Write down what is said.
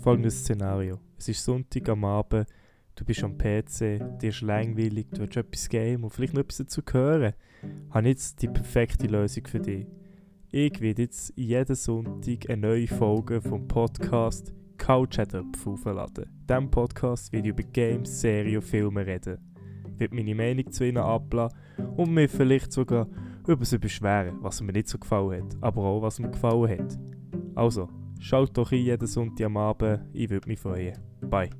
Folgendes Szenario. Es ist Sonntag am Abend, du bist am PC, dir ist langweilig, du willst etwas game und vielleicht noch etwas dazu hören. Habe jetzt die perfekte Lösung für dich. Ich werde jetzt jeden Sonntag eine neue Folge vom Podcast Couch Töpfe aufladen. In diesem Podcast werde ich über Games, Serien und Filme reden. Ich werde meine Meinung zu ihnen abladen und mir vielleicht sogar über sie beschweren, was mir nicht so gefallen hat, aber auch was mir gefallen hat. Also, schaut doch ein jeden Sonntag am Abend, ich würde mich freuen. Bye.